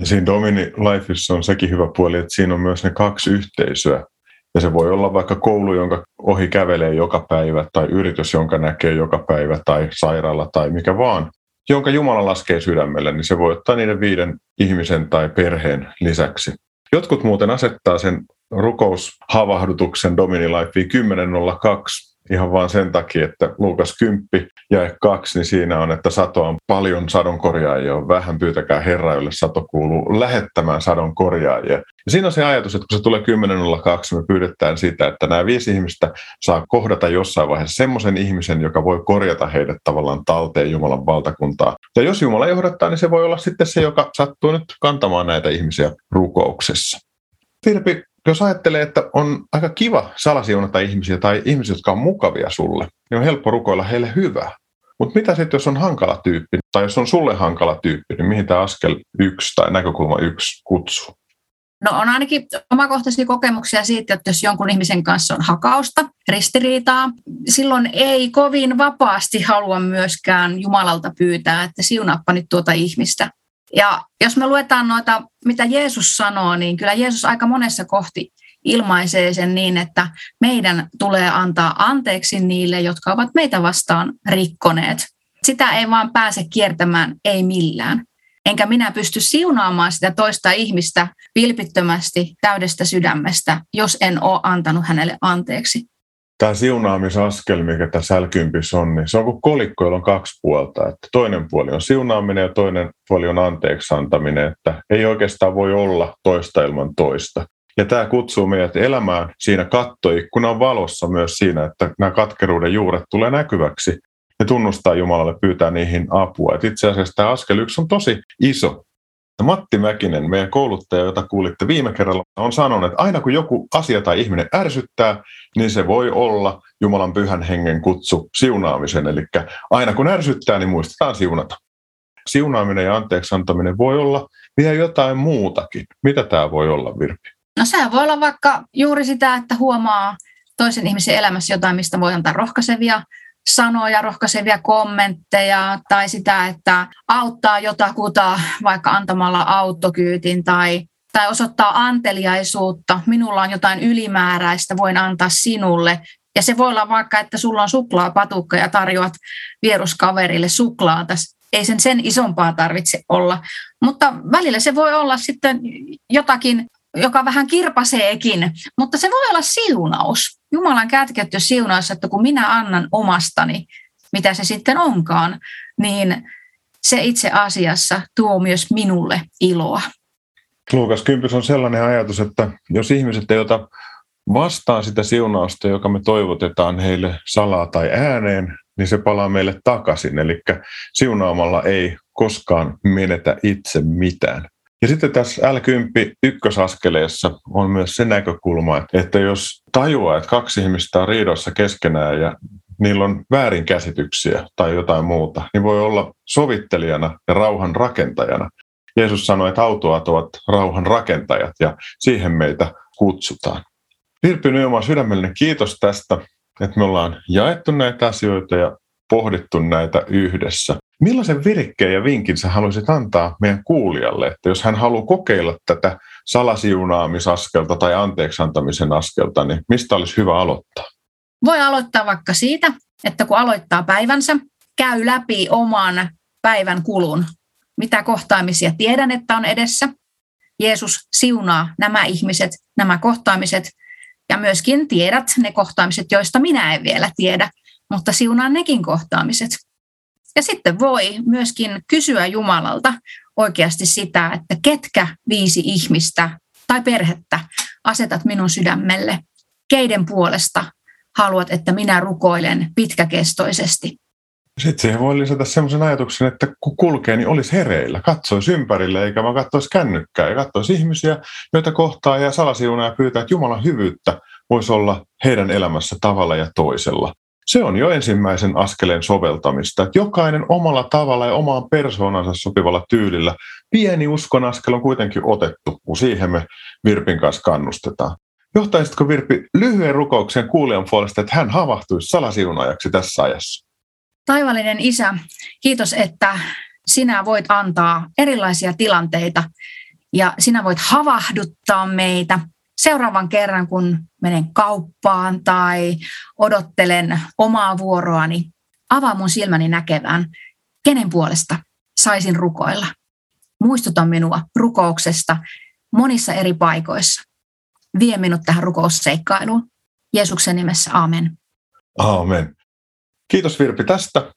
Speaker 6: Ja siinä Domini Lifeissa on sekin hyvä puoli, että siinä on myös ne kaksi yhteisöä. Ja se voi olla vaikka koulu, jonka ohi kävelee joka päivä, tai yritys, jonka näkee joka päivä, tai sairaala, tai mikä vaan, jonka Jumala laskee sydämelle, niin se voi ottaa niiden viiden ihmisen tai perheen lisäksi. Jotkut muuten asettaa sen rukoushavahdutuksen Domini Life 10.02 ihan vain sen takia, että Luukas 10 ja 2, niin siinä on, että sato on paljon sadonkorjaajia, on vähän pyytäkää Herra, jolle sato kuuluu lähettämään sadonkorjaajia. Ja siinä on se ajatus, että kun se tulee 10.02, me pyydetään sitä, että nämä viisi ihmistä saa kohdata jossain vaiheessa semmoisen ihmisen, joka voi korjata heidät tavallaan talteen Jumalan valtakuntaa. Ja jos Jumala johdattaa, niin se voi olla sitten se, joka sattuu nyt kantamaan näitä ihmisiä rukouksessa. Virpi, jos ajattelee, että on aika kiva salasiunata ihmisiä tai ihmisiä, jotka on mukavia sulle, niin on helppo rukoilla heille hyvää. Mutta mitä sitten, jos on hankala tyyppi, tai jos on sulle hankala tyyppi, niin mihin tämä askel yksi tai näkökulma yksi kutsuu?
Speaker 5: No on ainakin omakohtaisia kokemuksia siitä, että jos jonkun ihmisen kanssa on hakausta, ristiriitaa, silloin ei kovin vapaasti halua myöskään Jumalalta pyytää, että siunaappa nyt tuota ihmistä. Ja jos me luetaan noita, mitä Jeesus sanoo, niin kyllä Jeesus aika monessa kohti ilmaisee sen niin, että meidän tulee antaa anteeksi niille, jotka ovat meitä vastaan rikkoneet. Sitä ei vaan pääse kiertämään, ei millään. Enkä minä pysty siunaamaan sitä toista ihmistä vilpittömästi täydestä sydämestä, jos en ole antanut hänelle anteeksi.
Speaker 6: Tämä siunaamisaskel, mikä tässä l on, niin se on kuin kolikko, jolla on kaksi puolta. Että toinen puoli on siunaaminen ja toinen puoli on anteeksi antaminen. Että ei oikeastaan voi olla toista ilman toista. Ja tämä kutsuu meidät elämään siinä kattoikkunan valossa myös siinä, että nämä katkeruuden juuret tulee näkyväksi ja tunnustaa Jumalalle, pyytää niihin apua. Et itse asiassa tämä askel yksi on tosi iso. Matti Mäkinen, meidän kouluttaja, jota kuulitte viime kerralla, on sanonut, että aina kun joku asia tai ihminen ärsyttää, niin se voi olla Jumalan pyhän hengen kutsu siunaamisen. Eli aina kun ärsyttää, niin muistetaan siunata. Siunaaminen ja anteeksi antaminen voi olla vielä jotain muutakin. Mitä tämä voi olla, Virpi?
Speaker 5: No sehän voi olla vaikka juuri sitä, että huomaa toisen ihmisen elämässä jotain, mistä voi antaa rohkaisevia sanoja, rohkaisevia kommentteja tai sitä, että auttaa jotakuta vaikka antamalla autokyytin tai, tai osoittaa anteliaisuutta. Minulla on jotain ylimääräistä, voin antaa sinulle. Ja se voi olla vaikka, että sulla on suklaapatukka ja tarjoat vieruskaverille suklaata. Ei sen sen isompaa tarvitse olla. Mutta välillä se voi olla sitten jotakin joka vähän kirpaseekin, mutta se voi olla siunaus. Jumalan kätketty siunaus, että kun minä annan omastani, mitä se sitten onkaan, niin se itse asiassa tuo myös minulle iloa.
Speaker 6: Luukas Kympys on sellainen ajatus, että jos ihmiset ei ota vastaan sitä siunausta, joka me toivotetaan heille salaa tai ääneen, niin se palaa meille takaisin. Eli siunaamalla ei koskaan menetä itse mitään. Ja sitten tässä L10 ykkösaskeleessa on myös se näkökulma, että jos tajuaa, että kaksi ihmistä on riidossa keskenään ja niillä on väärinkäsityksiä tai jotain muuta, niin voi olla sovittelijana ja rauhan rakentajana. Jeesus sanoi, että autoat ovat rauhan rakentajat ja siihen meitä kutsutaan. Virpi Nyoma, sydämellinen kiitos tästä, että me ollaan jaettu näitä asioita ja pohdittu näitä yhdessä. Millaisen virikkeen ja vinkin sä haluaisit antaa meidän kuulijalle, että jos hän haluaa kokeilla tätä salasiunaamisaskelta tai anteeksantamisen askelta, niin mistä olisi hyvä aloittaa?
Speaker 5: Voi aloittaa vaikka siitä, että kun aloittaa päivänsä, käy läpi oman päivän kulun. Mitä kohtaamisia tiedän, että on edessä. Jeesus siunaa nämä ihmiset, nämä kohtaamiset ja myöskin tiedät ne kohtaamiset, joista minä en vielä tiedä, mutta siunaa nekin kohtaamiset. Ja sitten voi myöskin kysyä Jumalalta oikeasti sitä, että ketkä viisi ihmistä tai perhettä asetat minun sydämelle, keiden puolesta haluat, että minä rukoilen pitkäkestoisesti.
Speaker 6: Sitten siihen voi lisätä sellaisen ajatuksen, että kun kulkee, niin olisi hereillä, katsoisi ympärille, eikä vaan katsoisi kännykkää. Ja katsoisi ihmisiä, joita kohtaa ja salasiunaa ja pyytää, että Jumalan hyvyyttä voisi olla heidän elämässä tavalla ja toisella se on jo ensimmäisen askeleen soveltamista. Että jokainen omalla tavalla ja omaan persoonansa sopivalla tyylillä. Pieni uskon askel on kuitenkin otettu, kun siihen me Virpin kanssa kannustetaan. Johtaisitko Virpi lyhyen rukouksen kuulijan puolesta, että hän havahtuisi salasiunajaksi tässä ajassa?
Speaker 5: Taivallinen Isä, kiitos, että sinä voit antaa erilaisia tilanteita ja sinä voit havahduttaa meitä – seuraavan kerran, kun menen kauppaan tai odottelen omaa vuoroani, avaa mun silmäni näkevään, kenen puolesta saisin rukoilla. Muistuta minua rukouksesta monissa eri paikoissa. Vie minut tähän rukousseikkailuun. Jeesuksen nimessä, amen.
Speaker 6: Amen. Kiitos Virpi tästä.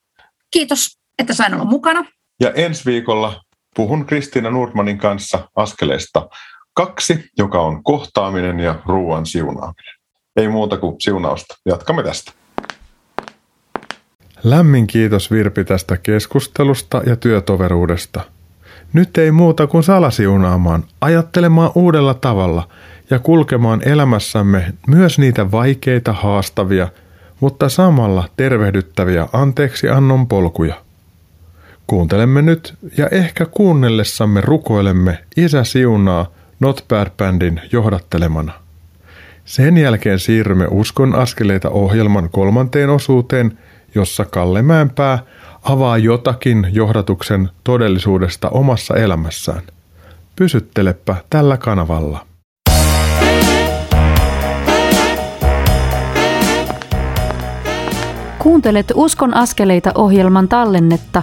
Speaker 5: Kiitos, että sain olla mukana.
Speaker 6: Ja ensi viikolla puhun Kristiina Nordmanin kanssa askeleesta
Speaker 2: kaksi, joka on kohtaaminen ja ruoan siunaaminen. Ei muuta kuin siunausta. Jatkamme tästä. Lämmin kiitos Virpi tästä keskustelusta ja työtoveruudesta. Nyt ei muuta kuin salasiunaamaan, ajattelemaan uudella tavalla ja kulkemaan elämässämme myös niitä vaikeita, haastavia, mutta samalla tervehdyttäviä anteeksi annon polkuja. Kuuntelemme nyt ja ehkä kuunnellessamme rukoilemme Isä siunaa Not Bad Bandin johdattelemana. Sen jälkeen siirrymme Uskon askeleita ohjelman kolmanteen osuuteen, jossa Kalle Mäenpää avaa jotakin johdatuksen todellisuudesta omassa elämässään. Pysyttelepä tällä kanavalla.
Speaker 4: Kuuntelet Uskon askeleita ohjelman tallennetta,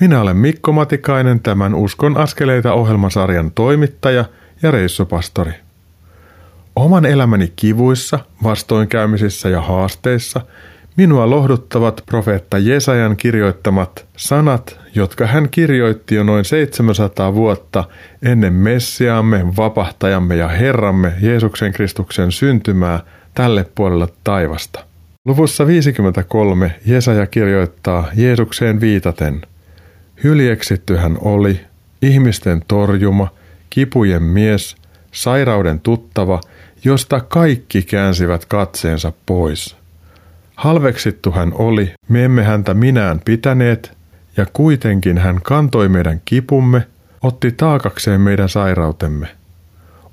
Speaker 2: Minä olen Mikko Matikainen, tämän Uskon askeleita ohjelmasarjan toimittaja ja reissupastori. Oman elämäni kivuissa, vastoinkäymisissä ja haasteissa minua lohduttavat profeetta Jesajan kirjoittamat sanat, jotka hän kirjoitti jo noin 700 vuotta ennen Messiaamme, vapahtajamme ja Herramme Jeesuksen Kristuksen syntymää tälle puolelle taivasta. Luvussa 53 Jesaja kirjoittaa Jeesukseen viitaten. Hyljeksitty hän oli, ihmisten torjuma, kipujen mies, sairauden tuttava – josta kaikki käänsivät katseensa pois. Halveksittu hän oli, me emme häntä minään pitäneet, ja kuitenkin hän kantoi meidän kipumme, otti taakakseen meidän sairautemme.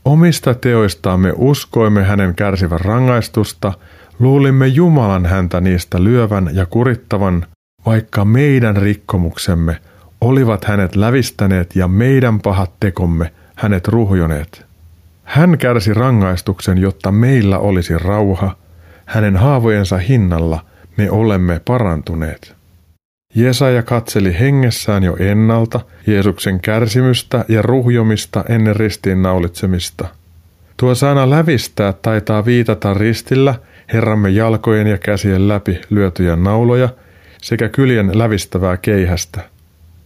Speaker 2: Omista teoistaamme uskoimme hänen kärsivän rangaistusta, luulimme Jumalan häntä niistä lyövän ja kurittavan, vaikka meidän rikkomuksemme olivat hänet lävistäneet ja meidän pahat tekomme hänet ruhjoneet. Hän kärsi rangaistuksen, jotta meillä olisi rauha. Hänen haavojensa hinnalla me olemme parantuneet. Jesaja katseli hengessään jo ennalta Jeesuksen kärsimystä ja ruhjomista ennen ristiinnaulitsemista. Tuo sana lävistää taitaa viitata ristillä Herramme jalkojen ja käsien läpi lyötyjä nauloja sekä kyljen lävistävää keihästä.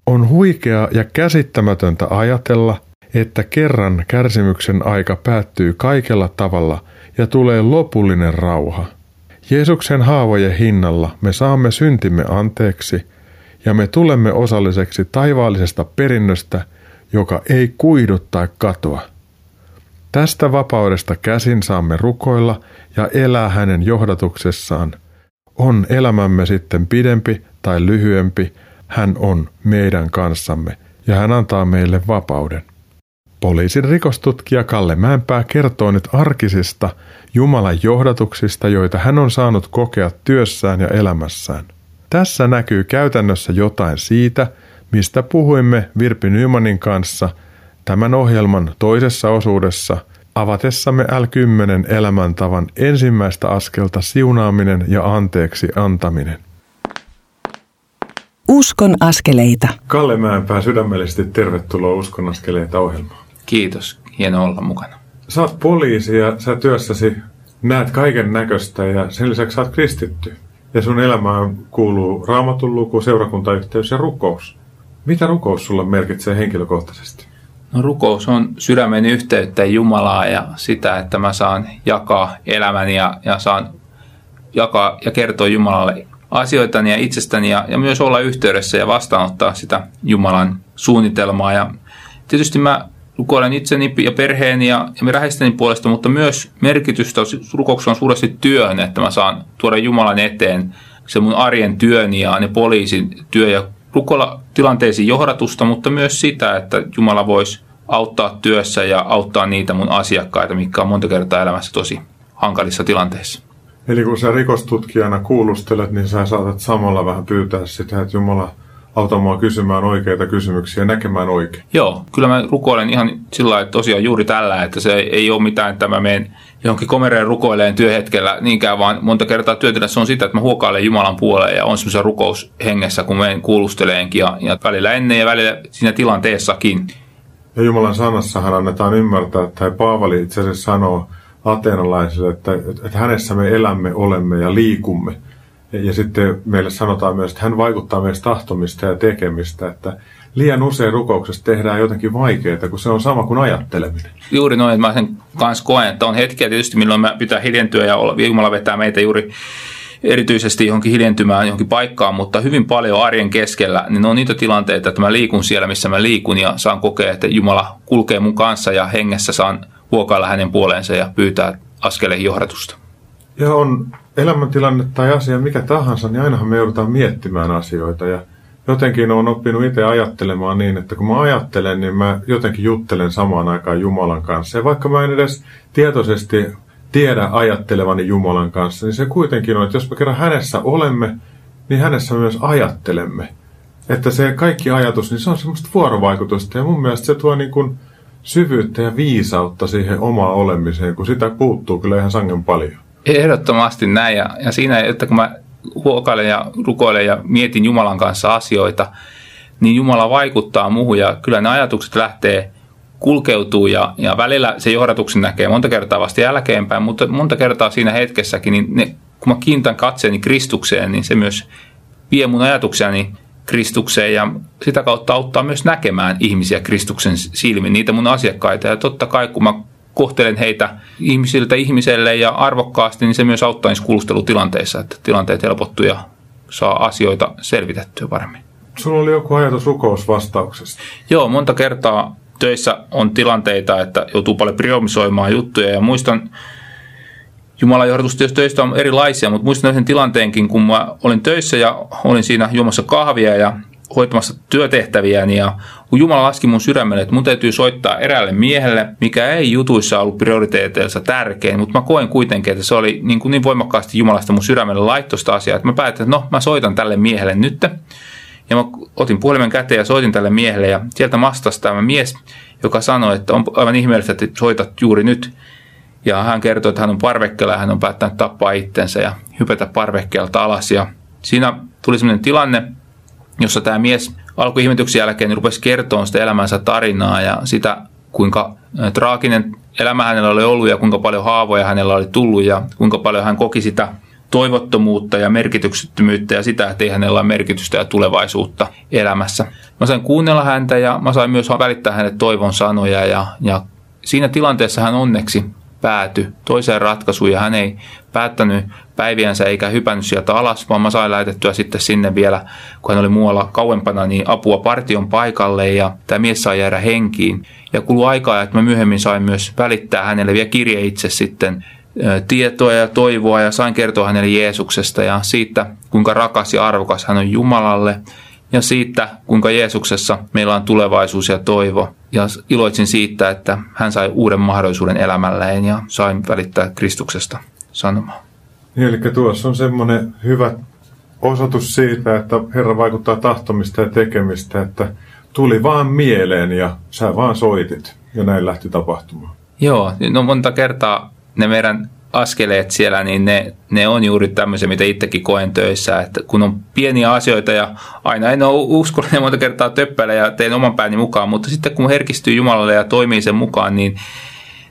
Speaker 2: On huikea ja käsittämätöntä ajatella, että kerran kärsimyksen aika päättyy kaikella tavalla ja tulee lopullinen rauha. Jeesuksen haavojen hinnalla me saamme syntimme anteeksi ja me tulemme osalliseksi taivaallisesta perinnöstä, joka ei kuidu tai katoa. Tästä vapaudesta käsin saamme rukoilla ja elää hänen johdatuksessaan. On elämämme sitten pidempi tai lyhyempi, hän on meidän kanssamme ja hän antaa meille vapauden. Poliisin rikostutkija Kalle Mäenpää kertoo nyt arkisista Jumalan johdatuksista, joita hän on saanut kokea työssään ja elämässään. Tässä näkyy käytännössä jotain siitä, mistä puhuimme Virpi Nymanin kanssa tämän ohjelman toisessa osuudessa avatessamme L10 elämäntavan ensimmäistä askelta siunaaminen ja anteeksi antaminen.
Speaker 1: Uskon askeleita.
Speaker 2: Kalle Mäenpää sydämellisesti tervetuloa Uskon askeleita ohjelmaan.
Speaker 3: Kiitos, hieno olla mukana.
Speaker 2: Sä oot poliisi ja sä työssäsi näet kaiken näköistä ja sen lisäksi sä oot kristitty. Ja sun elämään kuuluu raamatun luku, seurakuntayhteys ja rukous. Mitä rukous sulle merkitsee henkilökohtaisesti?
Speaker 3: No rukous on sydämen yhteyttä Jumalaa ja sitä, että mä saan jakaa elämäni ja, ja saan jakaa ja kertoa Jumalalle asioitani ja itsestäni ja, ja myös olla yhteydessä ja vastaanottaa sitä Jumalan suunnitelmaa. Ja tietysti mä rukoilen itseni ja perheeni ja, ja läheisteni puolesta, mutta myös merkitystä rukouksessa on suuresti työhön, että mä saan tuoda Jumalan eteen se mun arjen työni ja ne poliisin työ ja rukoilla tilanteisiin johdatusta, mutta myös sitä, että Jumala voisi auttaa työssä ja auttaa niitä mun asiakkaita, mikä on monta kertaa elämässä tosi hankalissa tilanteissa.
Speaker 2: Eli kun sä rikostutkijana kuulustelet, niin sä saatat samalla vähän pyytää sitä, että Jumala auta mua kysymään oikeita kysymyksiä ja näkemään oikein.
Speaker 3: Joo, kyllä mä rukoilen ihan sillä lailla, että tosiaan juuri tällä, että se ei ole mitään, että mä menen johonkin komereen rukoileen työhetkellä niinkään, vaan monta kertaa työtillä se on sitä, että mä huokailen Jumalan puoleen ja on semmoisen rukoushengessä, kun menen kuulusteleenkin ja, ja välillä ennen ja välillä siinä tilanteessakin.
Speaker 2: Ja Jumalan sanassahan annetaan ymmärtää, tai Paavali itse asiassa sanoo ateenalaisille, että, että hänessä me elämme, olemme ja liikumme. Ja, sitten meille sanotaan myös, että hän vaikuttaa myös tahtomista ja tekemistä, että liian usein rukouksessa tehdään jotenkin vaikeaa, kun se on sama kuin ajatteleminen.
Speaker 3: Juuri noin, että mä sen kanssa koen, että on hetkiä tietysti, milloin me pitää hiljentyä ja Jumala vetää meitä juuri erityisesti johonkin hiljentymään johonkin paikkaan, mutta hyvin paljon arjen keskellä, niin on niitä tilanteita, että mä liikun siellä, missä mä liikun ja saan kokea, että Jumala kulkee mun kanssa ja hengessä saan huokailla hänen puoleensa ja pyytää askeleen johdatusta.
Speaker 2: Ja on elämäntilanne tai asia mikä tahansa, niin ainahan me joudutaan miettimään asioita ja jotenkin olen oppinut itse ajattelemaan niin, että kun mä ajattelen, niin mä jotenkin juttelen samaan aikaan Jumalan kanssa. Ja vaikka mä en edes tietoisesti tiedä ajattelevani Jumalan kanssa, niin se kuitenkin on, että jos me kerran hänessä olemme, niin hänessä myös ajattelemme. Että se kaikki ajatus, niin se on semmoista vuorovaikutusta ja mun mielestä se tuo niin kuin syvyyttä ja viisautta siihen omaan olemiseen, kun sitä puuttuu kyllä ihan sangen paljon.
Speaker 3: Ehdottomasti näin ja, ja siinä, että kun mä huokailen ja rukoilen ja mietin Jumalan kanssa asioita, niin Jumala vaikuttaa muuhun ja kyllä ne ajatukset lähtee kulkeutuu ja, ja välillä se johdatuksen näkee monta kertaa vasta jälkeenpäin, mutta monta kertaa siinä hetkessäkin, niin ne, kun mä kiinnitän katseeni Kristukseen, niin se myös vie mun ajatuksiani Kristukseen ja sitä kautta auttaa myös näkemään ihmisiä Kristuksen silmin, niitä mun asiakkaita. Ja totta kai kun mä kohtelen heitä ihmisiltä ihmiselle ja arvokkaasti, niin se myös auttaa niissä kuulustelutilanteissa, että tilanteet helpottuu ja saa asioita selvitettyä paremmin.
Speaker 2: Sulla oli joku ajatus rukousvastauksesta.
Speaker 3: Joo, monta kertaa töissä on tilanteita, että joutuu paljon priorisoimaan juttuja ja muistan, Jumalan johdatus töistä on erilaisia, mutta muistan yhden tilanteenkin, kun mä olin töissä ja olin siinä juomassa kahvia ja hoitamassa työtehtäviäni ja kun Jumala laski mun sydämelle, että mun täytyy soittaa eräälle miehelle, mikä ei jutuissa ollut prioriteeteissa tärkein, mutta mä koen kuitenkin, että se oli niin, kuin niin voimakkaasti Jumalasta mun sydämelle laittosta asiaa, että mä päätin, että no mä soitan tälle miehelle nyt. Ja mä otin puhelimen käteen ja soitin tälle miehelle ja sieltä vastasi tämä mies, joka sanoi, että on aivan ihmeellistä, että soitat juuri nyt. Ja hän kertoi, että hän on parvekkeella ja hän on päättänyt tappaa itsensä ja hypätä parvekkeelta alas. Ja siinä tuli sellainen tilanne, jossa tämä mies alkuihmetyksen jälkeen rupesi kertoa sitä elämänsä tarinaa ja sitä, kuinka traaginen elämä hänellä oli ollut ja kuinka paljon haavoja hänellä oli tullut ja kuinka paljon hän koki sitä toivottomuutta ja merkityksettömyyttä ja sitä, että ei hänellä ole merkitystä ja tulevaisuutta elämässä. Mä sain kuunnella häntä ja mä sain myös välittää hänelle toivon sanoja ja, ja siinä tilanteessa hän onneksi pääty toiseen ratkaisuun ja hän ei päättänyt päiviänsä eikä hypännyt sieltä alas, vaan mä sain lähetettyä sitten sinne vielä, kun hän oli muualla kauempana, niin apua partion paikalle ja tämä mies sai jäädä henkiin. Ja kului aikaa, että mä myöhemmin sain myös välittää hänelle vielä kirje itse sitten tietoa ja toivoa ja sain kertoa hänelle Jeesuksesta ja siitä, kuinka rakas ja arvokas hän on Jumalalle ja siitä, kuinka Jeesuksessa meillä on tulevaisuus ja toivo. Ja iloitsin siitä, että hän sai uuden mahdollisuuden elämälleen ja sain välittää Kristuksesta sanomaa.
Speaker 2: Niin, eli tuossa on semmoinen hyvä osoitus siitä, että Herra vaikuttaa tahtomista ja tekemistä, että tuli vaan mieleen ja sä vaan soitit ja näin lähti tapahtumaan.
Speaker 3: Joo, no monta kertaa ne meidän askeleet siellä, niin ne, ne on juuri tämmöisiä, mitä itsekin koen töissä, että kun on pieniä asioita ja aina en ole uskollinen monta kertaa töppäillä ja teen oman pääni mukaan, mutta sitten kun herkistyy Jumalalle ja toimii sen mukaan, niin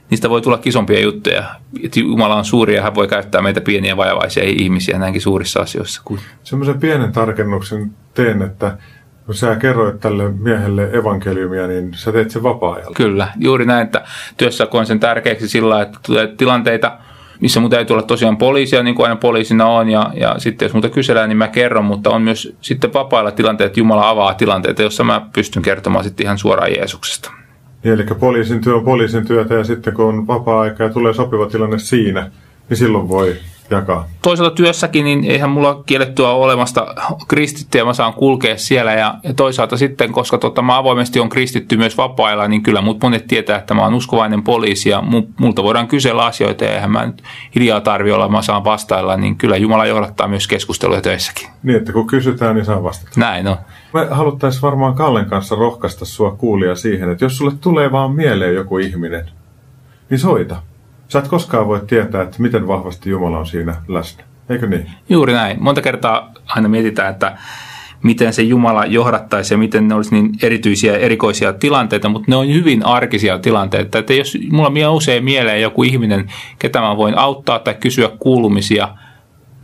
Speaker 3: niistä voi tulla isompia juttuja. Että Jumala on suuri ja hän voi käyttää meitä pieniä vajavaisia ihmisiä näinkin suurissa asioissa.
Speaker 2: Semmoisen pienen tarkennuksen teen, että kun sä kerroit tälle miehelle evankeliumia, niin sä teet sen vapaa-ajalla.
Speaker 3: Kyllä, juuri näin, että työssä koen sen tärkeäksi sillä että tulee tilanteita, missä mun täytyy olla tosiaan poliisia, niin kuin aina poliisina on, ja, ja sitten jos multa kysellään, niin mä kerron, mutta on myös sitten vapailla tilanteet, Jumala avaa tilanteita, jossa mä pystyn kertomaan sitten ihan suoraan Jeesuksesta.
Speaker 2: Niin, eli poliisin työ on poliisin työtä, ja sitten kun on vapaa-aika ja tulee sopiva tilanne siinä, niin silloin voi jakaa?
Speaker 3: Toisaalta työssäkin, niin eihän mulla kiellettyä ole olemasta kristittyä, mä saan kulkea siellä. Ja, ja toisaalta sitten, koska tota, mä avoimesti on kristitty myös vapailla, niin kyllä mut monet tietää, että mä oon uskovainen poliisi ja multa voidaan kysellä asioita ja eihän mä nyt hiljaa tarvi olla, mä saan vastailla, niin kyllä Jumala johdattaa myös keskusteluja töissäkin.
Speaker 2: Niin, että kun kysytään, niin saa vastata.
Speaker 3: Näin on.
Speaker 2: Me haluttaisiin varmaan Kallen kanssa rohkaista sua kuulia siihen, että jos sulle tulee vaan mieleen joku ihminen, niin soita. Sä et koskaan voi tietää, että miten vahvasti Jumala on siinä läsnä. Eikö niin?
Speaker 3: Juuri näin. Monta kertaa aina mietitään, että miten se Jumala johdattaisi ja miten ne olisi niin erityisiä, erikoisia tilanteita, mutta ne on hyvin arkisia tilanteita. Että jos mulla on usein mieleen joku ihminen, ketä mä voin auttaa tai kysyä kuulumisia,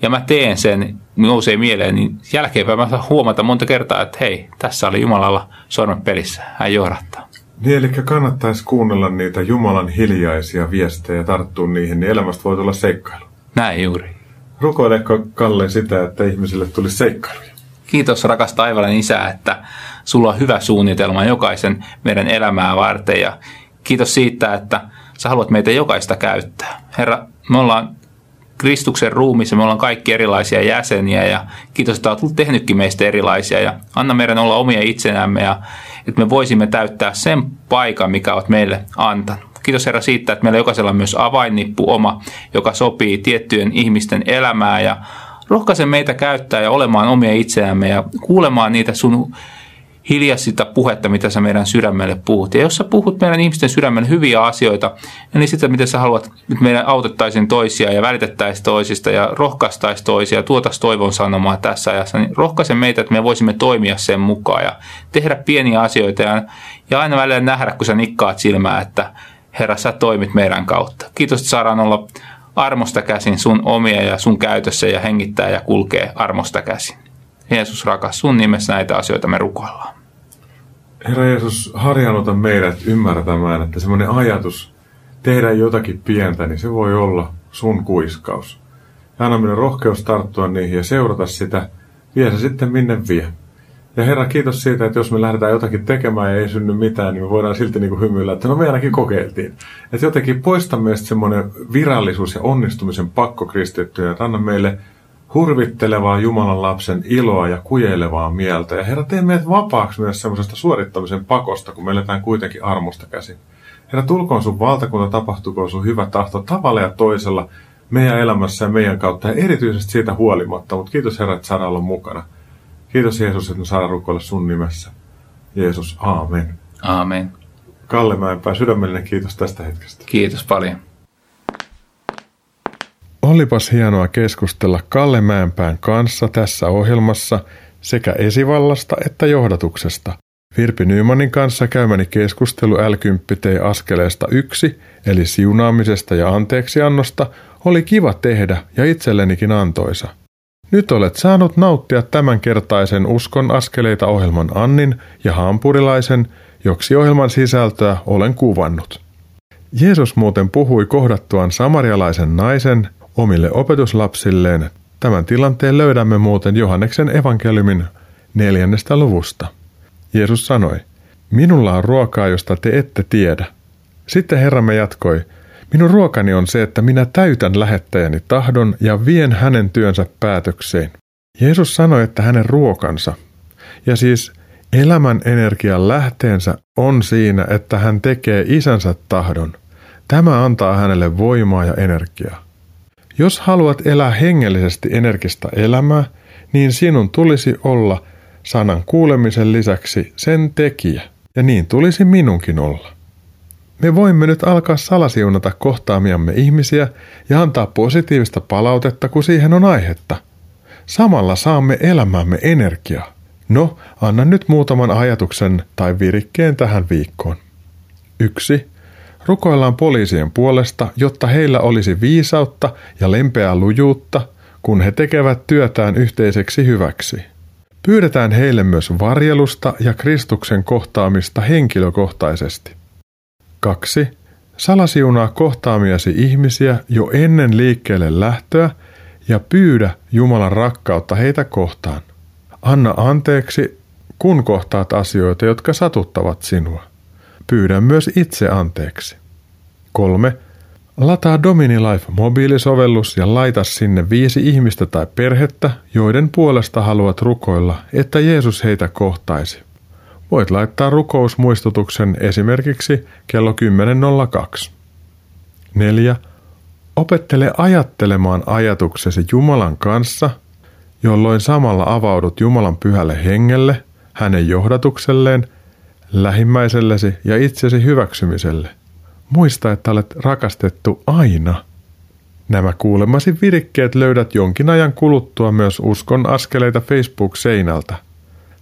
Speaker 3: ja mä teen sen, nousee mieleen, niin jälkeenpäin mä saan huomata monta kertaa, että hei, tässä oli Jumalalla sormet pelissä, hän johdattaa.
Speaker 2: Niin, eli kannattaisi kuunnella niitä Jumalan hiljaisia viestejä ja tarttua niihin, niin elämästä voi tulla seikkailu.
Speaker 3: Näin juuri.
Speaker 2: Rukoileeko Kalle sitä, että ihmisille tulisi seikkailuja?
Speaker 3: Kiitos rakas taivallinen isä, että sulla on hyvä suunnitelma jokaisen meidän elämää varten ja kiitos siitä, että sä haluat meitä jokaista käyttää. Herra, me ollaan Kristuksen ruumissa, me ollaan kaikki erilaisia jäseniä ja kiitos, että olet tehnytkin meistä erilaisia ja anna meidän olla omia itsenämme ja että me voisimme täyttää sen paikan, mikä olet meille antanut. Kiitos Herra siitä, että meillä jokaisella on myös avainnippu oma, joka sopii tiettyjen ihmisten elämää ja rohkaise meitä käyttää ja olemaan omia itseämme ja kuulemaan niitä sun hiljaisista puhetta, mitä sä meidän sydämelle puhut. Ja jos sä puhut meidän ihmisten sydämelle hyviä asioita, niin sitä, miten sä haluat, että meidän autettaisiin toisia ja välitettäisiin toisista ja rohkaistaisiin toisia ja tuotaisiin toivon sanomaa tässä ajassa, niin rohkaise meitä, että me voisimme toimia sen mukaan ja tehdä pieniä asioita ja, ja aina välillä nähdä, kun sä nikkaat silmää, että Herra, sä toimit meidän kautta. Kiitos, että saadaan olla armosta käsin sun omia ja sun käytössä ja hengittää ja kulkee armosta käsin. Jeesus rakas, sun nimessä näitä asioita me rukoillaan.
Speaker 2: Herra Jeesus, harjaannuta meidät ymmärtämään, että semmoinen ajatus tehdä jotakin pientä, niin se voi olla sun kuiskaus. Ja anna meidän rohkeus tarttua niihin ja seurata sitä, vie se sitten minne vie. Ja Herra, kiitos siitä, että jos me lähdetään jotakin tekemään ja ei synny mitään, niin me voidaan silti niin kuin hymyillä, että no me ainakin kokeiltiin. Että jotenkin poista meistä semmoinen virallisuus ja onnistumisen pakko kristittyä, että anna meille hurvittelevaa Jumalan lapsen iloa ja kujelevaa mieltä. Ja Herra, tee meidät vapaaksi myös semmoisesta suorittamisen pakosta, kun me eletään kuitenkin armosta käsin. Herra, tulkoon sun valtakunta, tapahtukoon sun hyvä tahto tavalla ja toisella meidän elämässä ja meidän kautta, ja erityisesti siitä huolimatta. Mutta kiitos Herra, että saadaan olla mukana. Kiitos Jeesus, että me saadaan rukoilla sun nimessä. Jeesus, aamen.
Speaker 3: Aamen.
Speaker 2: Kalle Mäenpää, sydämellinen kiitos tästä hetkestä.
Speaker 3: Kiitos paljon.
Speaker 2: Olipas hienoa keskustella Kalle Mäenpään kanssa tässä ohjelmassa sekä esivallasta että johdatuksesta. Virpi Nymanin kanssa käymäni keskustelu l askeleesta yksi, eli siunaamisesta ja anteeksiannosta, oli kiva tehdä ja itsellenikin antoisa. Nyt olet saanut nauttia tämänkertaisen Uskon askeleita ohjelman Annin ja Hampurilaisen, joksi ohjelman sisältöä olen kuvannut. Jeesus muuten puhui kohdattuaan samarialaisen naisen omille opetuslapsilleen. Tämän tilanteen löydämme muuten Johanneksen evankeliumin neljännestä luvusta. Jeesus sanoi, Minulla on ruokaa, josta te ette tiedä. Sitten Herramme jatkoi, Minun ruokani on se, että minä täytän lähettäjäni tahdon ja vien hänen työnsä päätökseen. Jeesus sanoi, että hänen ruokansa, ja siis elämän energian lähteensä on siinä, että hän tekee isänsä tahdon. Tämä antaa hänelle voimaa ja energiaa. Jos haluat elää hengellisesti energista elämää, niin sinun tulisi olla sanan kuulemisen lisäksi sen tekijä, ja niin tulisi minunkin olla. Me voimme nyt alkaa salasiunata kohtaamiamme ihmisiä ja antaa positiivista palautetta, kun siihen on aihetta. Samalla saamme elämämme energiaa. No, anna nyt muutaman ajatuksen tai virikkeen tähän viikkoon. 1. Rukoillaan poliisien puolesta, jotta heillä olisi viisautta ja lempeää lujuutta, kun he tekevät työtään yhteiseksi hyväksi. Pyydetään heille myös varjelusta ja Kristuksen kohtaamista henkilökohtaisesti. 2. Salasiunaa kohtaamiasi ihmisiä jo ennen liikkeelle lähtöä ja pyydä Jumalan rakkautta heitä kohtaan. Anna anteeksi, kun kohtaat asioita, jotka satuttavat sinua. Pyydä myös itse anteeksi. 3. Lataa Domini Life mobiilisovellus ja laita sinne viisi ihmistä tai perhettä, joiden puolesta haluat rukoilla, että Jeesus heitä kohtaisi. Voit laittaa rukousmuistutuksen esimerkiksi kello 10.02. 4. Opettele ajattelemaan ajatuksesi Jumalan kanssa, jolloin samalla avaudut Jumalan pyhälle hengelle, hänen johdatukselleen, lähimmäisellesi ja itsesi hyväksymiselle – Muista, että olet rakastettu aina. Nämä kuulemasi virikkeet löydät jonkin ajan kuluttua myös Uskon askeleita Facebook-seinältä.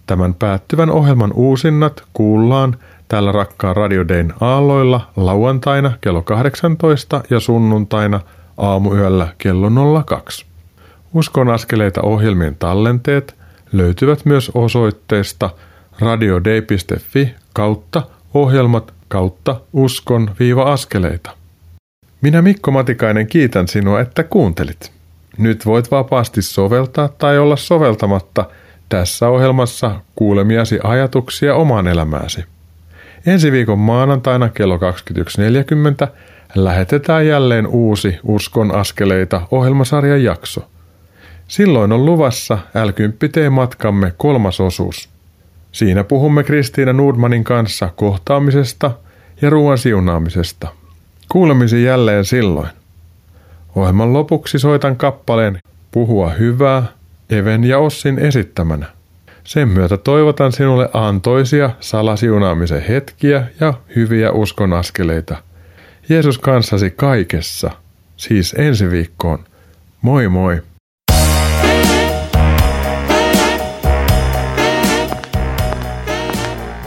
Speaker 2: Tämän päättyvän ohjelman uusinnat kuullaan täällä rakkaan Radio Dayn aalloilla lauantaina kello 18 ja sunnuntaina aamuyöllä kello 02. Uskon askeleita ohjelmien tallenteet löytyvät myös osoitteesta radiodei.fi kautta ohjelmat kautta uskon viiva askeleita. Minä Mikko Matikainen kiitän sinua, että kuuntelit. Nyt voit vapaasti soveltaa tai olla soveltamatta tässä ohjelmassa kuulemiasi ajatuksia omaan elämääsi. Ensi viikon maanantaina kello 21.40 lähetetään jälleen uusi Uskon askeleita ohjelmasarjan jakso. Silloin on luvassa L10T-matkamme kolmas osuus. Siinä puhumme Kristiina Nordmanin kanssa kohtaamisesta ja ruoan siunaamisesta. Kuulemisi jälleen silloin. Ohjelman lopuksi soitan kappaleen Puhua hyvää Even ja Ossin esittämänä. Sen myötä toivotan sinulle antoisia salasiunaamisen hetkiä ja hyviä uskonaskeleita. Jeesus kanssasi kaikessa, siis ensi viikkoon. Moi moi!